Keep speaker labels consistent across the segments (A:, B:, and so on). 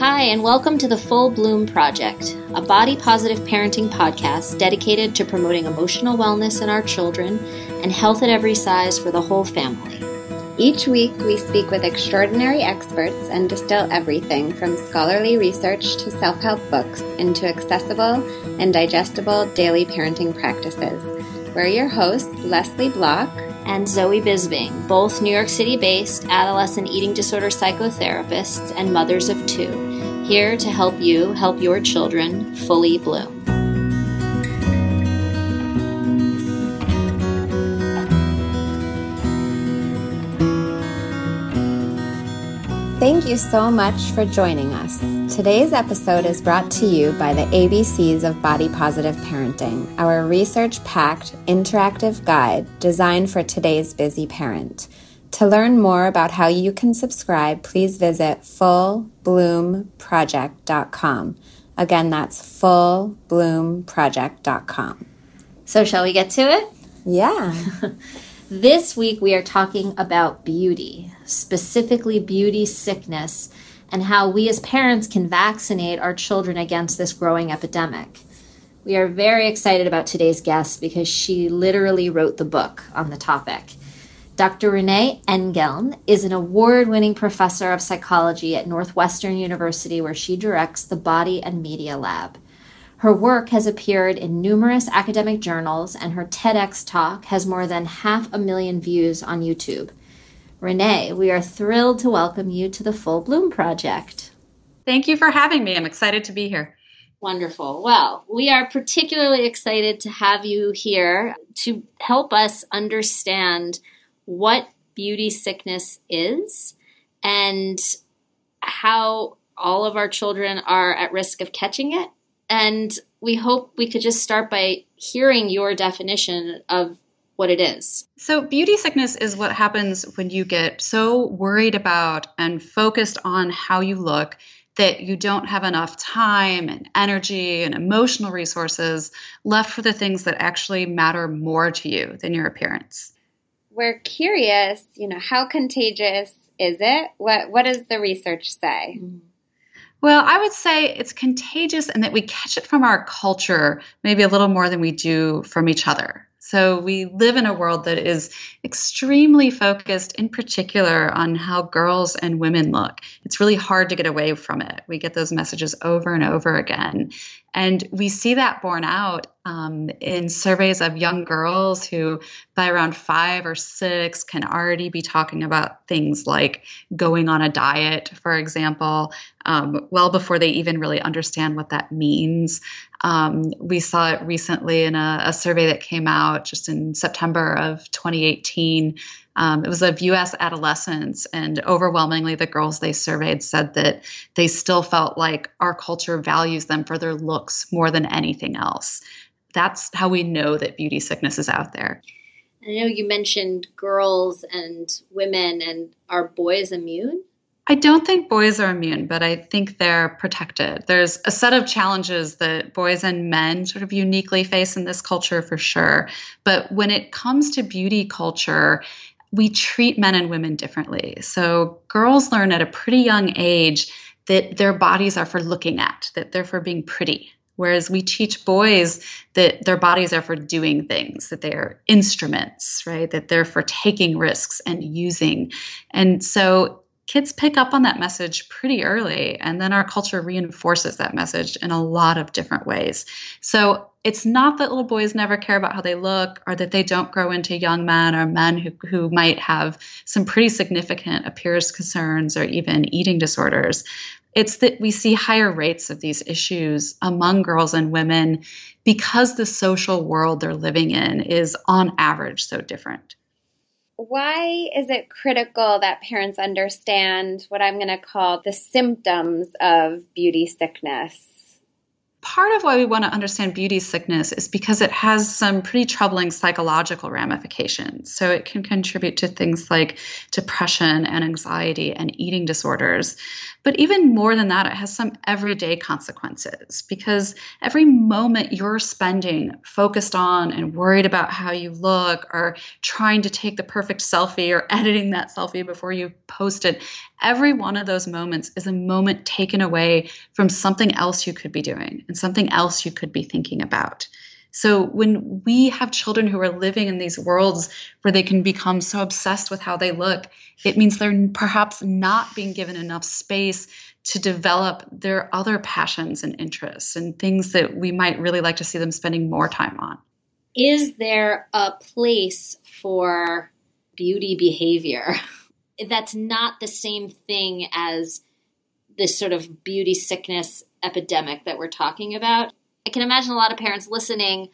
A: Hi, and welcome to the Full Bloom Project, a body positive parenting podcast dedicated to promoting emotional wellness in our children and health at every size for the whole family.
B: Each week, we speak with extraordinary experts and distill everything from scholarly research to self help books into accessible and digestible daily parenting practices. We're your hosts, Leslie Bloch
A: and Zoe Bisbing, both New York City based adolescent eating disorder psychotherapists and mothers of two, here to help you help your children fully bloom.
B: Thank you so much for joining us. Today's episode is brought to you by the ABCs of Body Positive Parenting, our research packed interactive guide designed for today's busy parent. To learn more about how you can subscribe, please visit fullbloomproject.com. Again, that's fullbloomproject.com.
A: So, shall we get to it?
B: Yeah.
A: This week, we are talking about beauty, specifically beauty sickness, and how we as parents can vaccinate our children against this growing epidemic. We are very excited about today's guest because she literally wrote the book on the topic. Dr. Renee Engeln is an award winning professor of psychology at Northwestern University, where she directs the Body and Media Lab. Her work has appeared in numerous academic journals, and her TEDx talk has more than half a million views on YouTube. Renee, we are thrilled to welcome you to the Full Bloom Project.
C: Thank you for having me. I'm excited to be here.
A: Wonderful. Well, we are particularly excited to have you here to help us understand what beauty sickness is and how all of our children are at risk of catching it and we hope we could just start by hearing your definition of what it is.
C: So, beauty sickness is what happens when you get so worried about and focused on how you look that you don't have enough time and energy and emotional resources left for the things that actually matter more to you than your appearance.
B: We're curious, you know, how contagious is it? What what does the research say? Mm-hmm.
C: Well, I would say it's contagious and that we catch it from our culture maybe a little more than we do from each other. So we live in a world that is extremely focused, in particular, on how girls and women look. It's really hard to get away from it. We get those messages over and over again. And we see that borne out um, in surveys of young girls who, by around five or six, can already be talking about things like going on a diet, for example, um, well before they even really understand what that means. Um, we saw it recently in a, a, survey that came out just in September of 2018. Um, it was of US adolescents, and overwhelmingly, the girls they surveyed said that they still felt like our culture values them for their looks more than anything else. That's how we know that beauty sickness is out there.
A: I know you mentioned girls and women, and are boys immune?
C: I don't think boys are immune, but I think they're protected. There's a set of challenges that boys and men sort of uniquely face in this culture for sure. But when it comes to beauty culture, we treat men and women differently. So girls learn at a pretty young age that their bodies are for looking at, that they're for being pretty. Whereas we teach boys that their bodies are for doing things, that they are instruments, right? That they're for taking risks and using. And so kids pick up on that message pretty early and then our culture reinforces that message in a lot of different ways. So it's not that little boys never care about how they look or that they don't grow into young men or men who, who might have some pretty significant appearance concerns or even eating disorders. It's that we see higher rates of these issues among girls and women because the social world they're living in is on average so different
B: why is it critical that parents understand what I'm going to call the symptoms of beauty sickness?
C: Part of why we want to understand beauty sickness is because it has some pretty troubling psychological ramifications. So it can contribute to things like depression and anxiety and eating disorders. But even more than that, it has some everyday consequences because every moment you're spending focused on and worried about how you look or trying to take the perfect selfie or editing that selfie before you post it, every one of those moments is a moment taken away from something else you could be doing and something else you could be thinking about. So when we have children who are living in these worlds where they can become so obsessed with how they look, it means they're perhaps not being given enough space to develop their other passions and interests and things that we might really like to see them spending more time on.
A: Is there a place for beauty behavior that's not the same thing as this sort of beauty sickness epidemic that we're talking about? I can imagine a lot of parents listening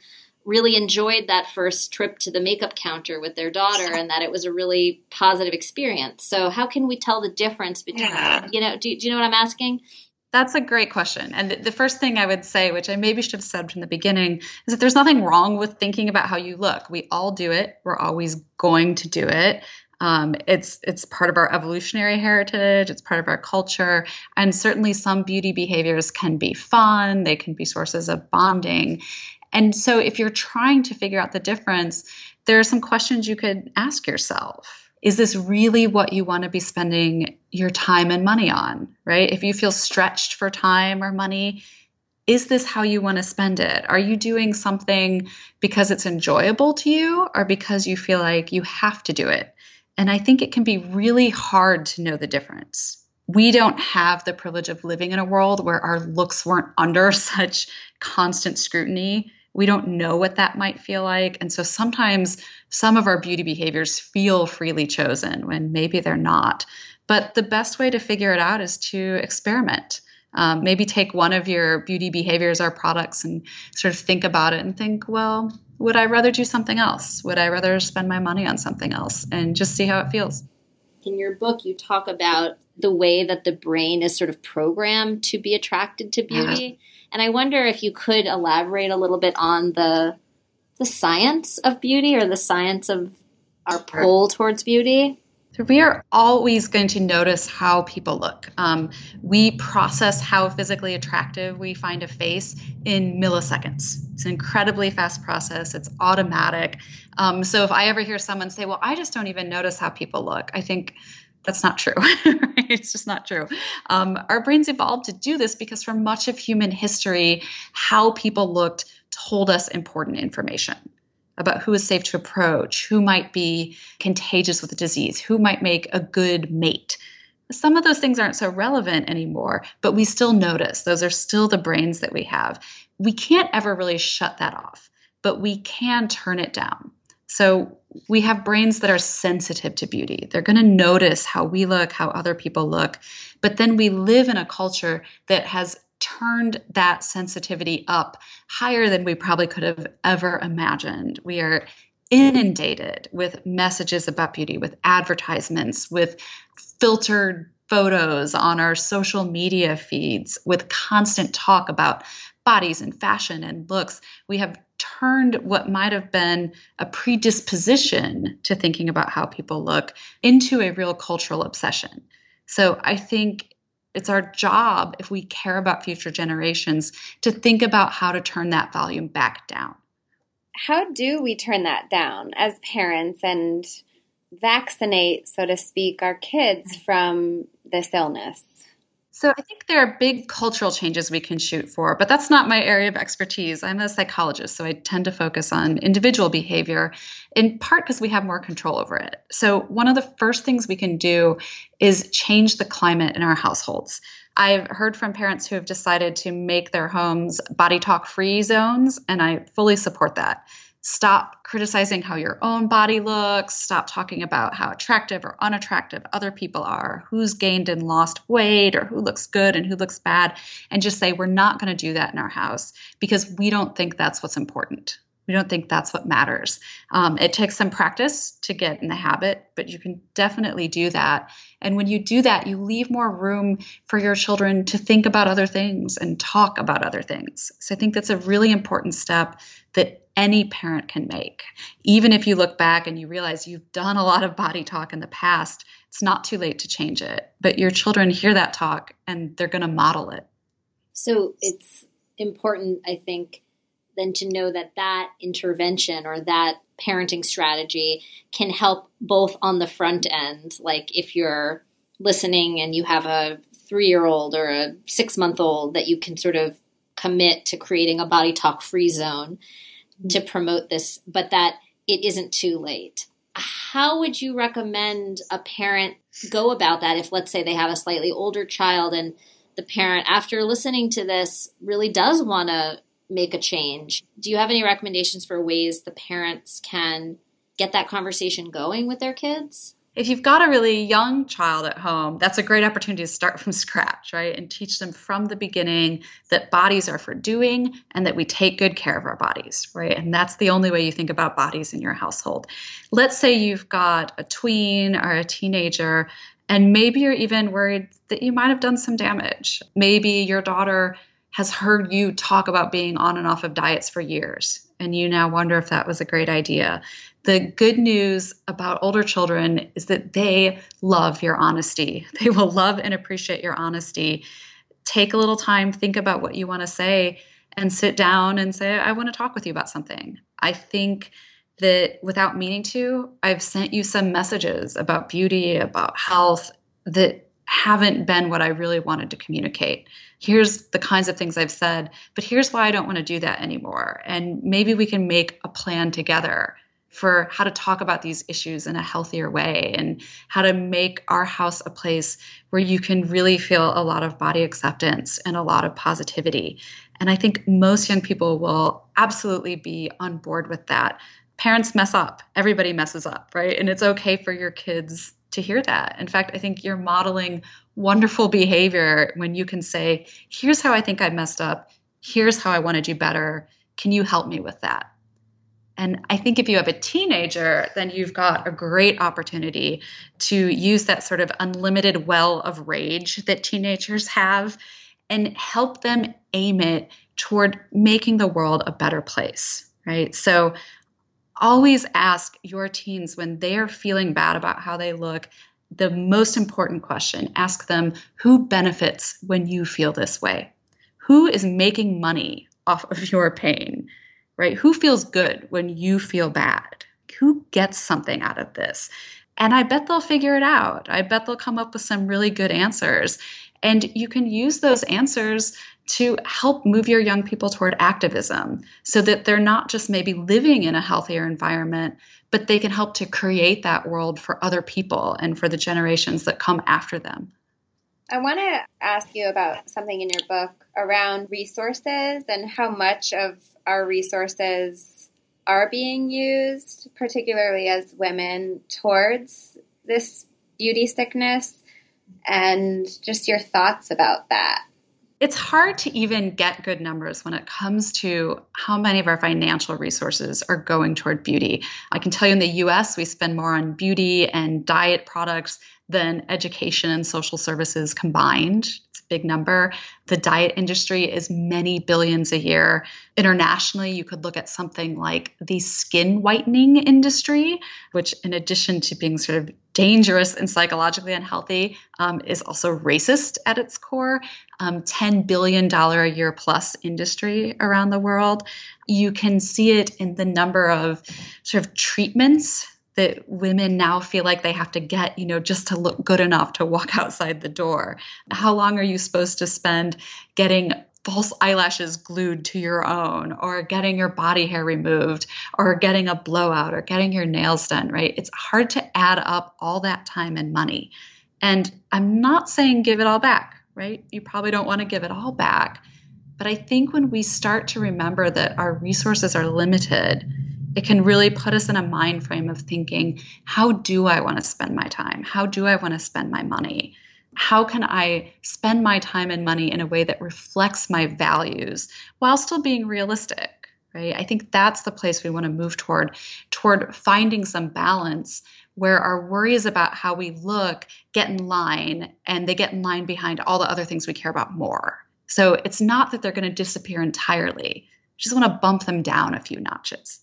A: really enjoyed that first trip to the makeup counter with their daughter and that it was a really positive experience. So how can we tell the difference between, yeah. you know, do, do you know what I'm asking?
C: That's a great question. And the first thing I would say, which I maybe should have said from the beginning, is that there's nothing wrong with thinking about how you look. We all do it. We're always going to do it. Um, it's it's part of our evolutionary heritage. It's part of our culture, and certainly some beauty behaviors can be fun. They can be sources of bonding, and so if you're trying to figure out the difference, there are some questions you could ask yourself. Is this really what you want to be spending your time and money on? Right? If you feel stretched for time or money, is this how you want to spend it? Are you doing something because it's enjoyable to you or because you feel like you have to do it? And I think it can be really hard to know the difference. We don't have the privilege of living in a world where our looks weren't under such constant scrutiny. We don't know what that might feel like. And so sometimes some of our beauty behaviors feel freely chosen when maybe they're not. But the best way to figure it out is to experiment. Um, maybe take one of your beauty behaviors or products and sort of think about it and think, well, would I rather do something else? Would I rather spend my money on something else and just see how it feels?
A: In your book, you talk about the way that the brain is sort of programmed to be attracted to beauty. Yeah. And I wonder if you could elaborate a little bit on the the science of beauty or the science of our pull towards beauty.
C: So we are always going to notice how people look. Um, we process how physically attractive we find a face in milliseconds. It's an incredibly fast process. It's automatic. Um, so if I ever hear someone say, "Well, I just don't even notice how people look," I think that's not true. it's just not true. Um, our brains evolved to do this because for much of human history, how people looked told us important information about who is safe to approach, who might be contagious with the disease, who might make a good mate. Some of those things aren't so relevant anymore, but we still notice. Those are still the brains that we have. We can't ever really shut that off, but we can turn it down. So we have brains that are sensitive to beauty. They're going to notice how we look, how other people look. But then we live in a culture that has turned that sensitivity up higher than we probably could have ever imagined. We are inundated with messages about beauty, with advertisements, with filtered photos on our social media feeds, with constant talk about bodies and fashion and looks. We have turned what might have been a predisposition to thinking about how people look into a real cultural obsession. So I think it's our job, if we care about future generations, to think about how to turn that volume back down.
B: How do we turn that down as parents and vaccinate, so to speak, our kids from this illness?
C: So I think there are big cultural changes we can shoot for, but that's not my area of expertise. I'm a psychologist, so I tend to focus on individual behavior in part because we have more control over it. So one of the first things we can do is change the climate in our households. I've heard from parents who have decided to make their homes body talk free zones, and I fully support that stop criticizing how your own body looks, stop talking about how attractive or unattractive other people are, who's gained and lost weight, or who looks good and who looks bad, and just say, we're not going to do that in our house because we don't think that's what's important. We don't think that's what matters. Um, it takes some practice to get in the habit, but you can definitely do that. And when you do that, you leave more room for your children to think about other things and talk about other things. So I think that's a really important step that any parent can make. Even if you look back and you realize you've done a lot of body talk in the past, it's not too late to change it. But your children hear that talk and they're going to model it.
A: So it's important, I think, then to know that that intervention or that parenting strategy can help both on the front end. Like if you're listening and you have a three year old or a six month old, that you can sort of commit to creating a body talk free zone to promote this, but that it isn't too late. How would you recommend a parent go about that if, let's say, they have a slightly older child and the parent, after listening to this, really does want to make a change? Do you have any recommendations for ways the parents can get that conversation going with their kids?
C: If you've got a really young child at home, that's a great opportunity to start from scratch, right? And teach them from the beginning that bodies are for doing and that we take good care of our bodies, right? And that's the only way you think about bodies in your household. Let's say you've got a tween or a teenager, and maybe you're even worried that you might have done some damage. Maybe your daughter has heard you talk about being on and off of diets for years, and you now wonder if that was a great idea the good news about older children is that they love your honesty. They will love and appreciate your honesty. Take a little time, think about what you want to say, and sit down and say, I want to talk with you about something. I think that without meaning to, I've sent you some messages about beauty, about health that haven't been what I really wanted to communicate. Here's the kinds of things I've said, but here's why I don't want to do that anymore. And maybe we can make a plan together for how to talk about these issues in a healthier way and how to make our house a place where you can really feel a lot of body acceptance and a lot of positivity. And I think most young people will absolutely be on board with that. Parents mess up, everybody messes up, right? And it's okay for your kids to hear that. In fact, I think you're modeling wonderful behavior when you can say, here's how I think I messed up, here's how I want to do better. Can you help me with that? And I think if you have a teenager, then you've got a great opportunity to use that sort of unlimited well of rage that teenagers have and help them aim it toward making the world a better place, right? So always ask your teens when they are feeling bad about how they look the most important question ask them who benefits when you feel this way? Who is making money off of your pain? Right? Who feels good when you feel bad? Who gets something out of this? And I bet they'll figure it out. I bet they'll come up with some really good answers. And you can use those answers to help move your young people toward activism so that they're not just maybe living in a healthier environment, but they can help to create that world for other people and for the generations that come after them.
B: I want to ask you about something in your book around resources and how much of our resources are being used, particularly as women, towards this beauty sickness, and just your thoughts about that.
C: It's hard to even get good numbers when it comes to how many of our financial resources are going toward beauty. I can tell you in the US, we spend more on beauty and diet products than education and social services combined It's a big number. The diet industry is many billions a year. Internationally, you could look at something like the skin whitening industry, which, in addition to being sort of dangerous and psychologically unhealthy, um, is also racist at its core. Um, $10 billion a year plus industry around the world. You can see it in the number of sort of treatments that women now feel like they have to get, you know, just to look good enough to walk outside the door. How long are you supposed to spend getting false eyelashes glued to your own or getting your body hair removed or getting a blowout or getting your nails done, right? It's hard to add up all that time and money. And I'm not saying give it all back, right? You probably don't want to give it all back. But I think when we start to remember that our resources are limited, it can really put us in a mind frame of thinking how do I want to spend my time? How do I want to spend my money? How can I spend my time and money in a way that reflects my values while still being realistic? right? I think that's the place we want to move toward, toward finding some balance where our worries about how we look get in line and they get in line behind all the other things we care about more. So it's not that they're going to disappear entirely. Just want to bump them down a few notches.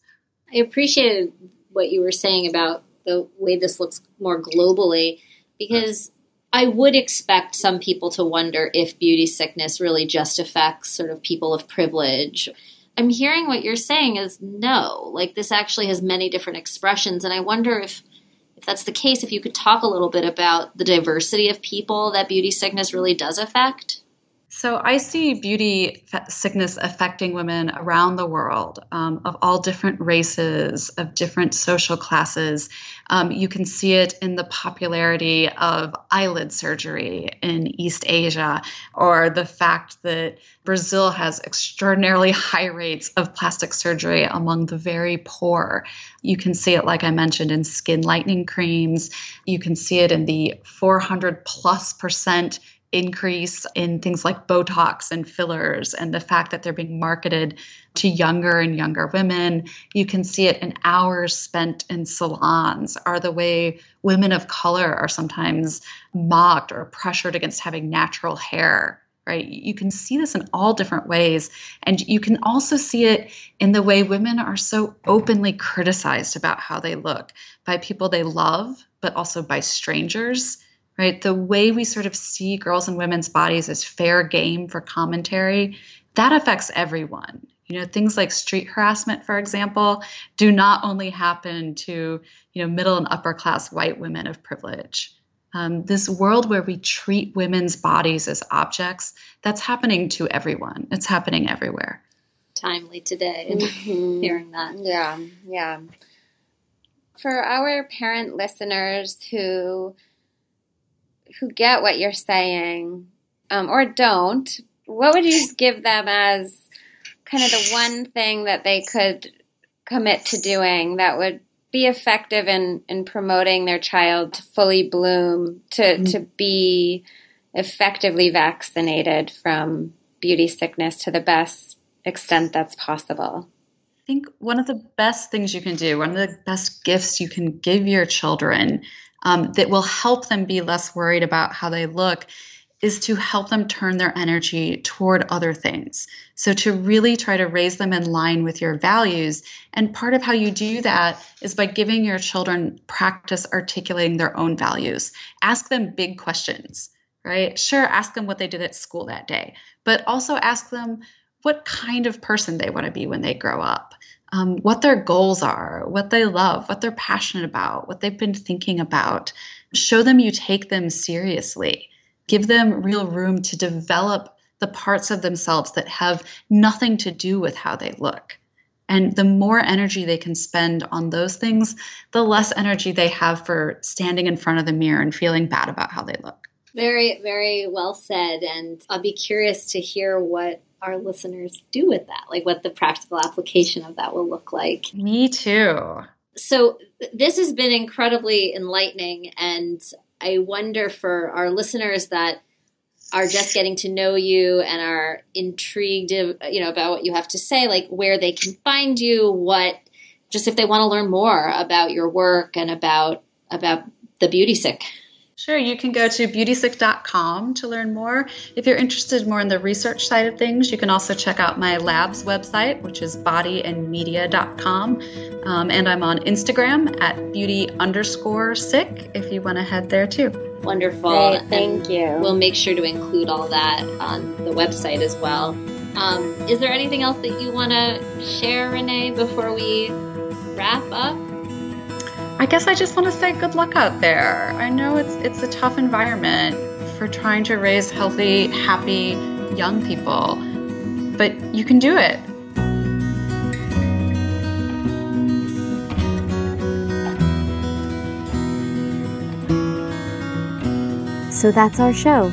A: I appreciated what you were saying about the way this looks more globally because I would expect some people to wonder if beauty sickness really just affects sort of people of privilege. I'm hearing what you're saying is no, like this actually has many different expressions. And I wonder if, if that's the case, if you could talk a little bit about the diversity of people that beauty sickness really does affect.
C: So I see beauty sickness affecting women around the world um, of all different races, of different social classes. Um, you can see it in the popularity of eyelid surgery in East Asia, or the fact that Brazil has extraordinarily high rates of plastic surgery among the very poor. You can see it, like I mentioned, in skin lightening creams. You can see it in the 400 plus percent increase in things like Botox and fillers, and the fact that they're being marketed to younger and younger women. You can see it in hours spent in salons, are the way women of color are sometimes mocked or pressured against having natural hair. Right? You can see this in all different ways. And you can also see it in the way women are so openly criticized about how they look by people they love, but also by strangers right? The way we sort of see girls and women's bodies as fair game for commentary, that affects everyone. You know, things like street harassment, for example, do not only happen to, you know, middle and upper class white women of privilege. Um, this world where we treat women's bodies as objects, that's happening to everyone. It's happening everywhere.
A: Timely today, mm-hmm. hearing that.
B: Yeah, yeah. For our parent listeners who who get what you're saying um, or don't, what would you give them as kind of the one thing that they could commit to doing that would be effective in, in promoting their child to fully bloom, to, mm-hmm. to be effectively vaccinated from beauty sickness to the best extent that's possible?
C: I think one of the best things you can do, one of the best gifts you can give your children um, that will help them be less worried about how they look is to help them turn their energy toward other things. So, to really try to raise them in line with your values. And part of how you do that is by giving your children practice articulating their own values. Ask them big questions, right? Sure, ask them what they did at school that day, but also ask them what kind of person they want to be when they grow up um, what their goals are, what they love, what they're passionate about, what they've been thinking about. Show them you take them seriously. Give them real room to develop the parts of themselves that have nothing to do with how they look. And the more energy they can spend on those things, the less energy they have for standing in front of the mirror and feeling bad about how they look.
A: Very, very well said. And I'll be curious to hear what our listeners do with that, like what the practical application of that will look like.
C: Me too.
A: So, this has been incredibly enlightening. And I wonder for our listeners that are just getting to know you and are intrigued you know about what you have to say like where they can find you what just if they want to learn more about your work and about about the beauty sick
C: Sure, you can go to beautysick.com to learn more. If you're interested more in the research side of things, you can also check out my lab's website, which is bodyandmedia.com. Um, and I'm on Instagram at beauty underscore sick if you want to head there too.
A: Wonderful.
B: Great, thank you.
A: We'll make sure to include all that on the website as well. Um, is there anything else that you want to share, Renee, before we wrap up?
C: I guess I just want to say good luck out there. I know it's it's a tough environment for trying to raise healthy, happy young people, but you can do it.
D: So that's our show.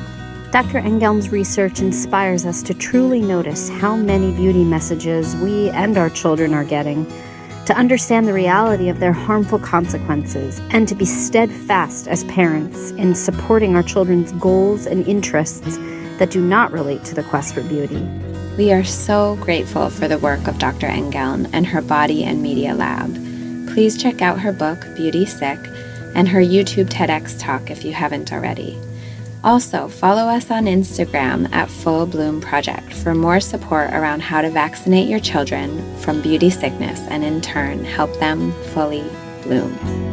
D: Dr. Engeln's research inspires us to truly notice how many beauty messages we and our children are getting to understand the reality of their harmful consequences, and to be steadfast as parents in supporting our children's goals and interests that do not relate to the quest for beauty.
E: We are so grateful for the work of Dr. Engeln and her Body and Media Lab. Please check out her book, Beauty Sick, and her YouTube TEDx talk if you haven't already. Also, follow us on Instagram at Full Bloom Project for more support around how to vaccinate your children from beauty sickness and in turn help them fully bloom.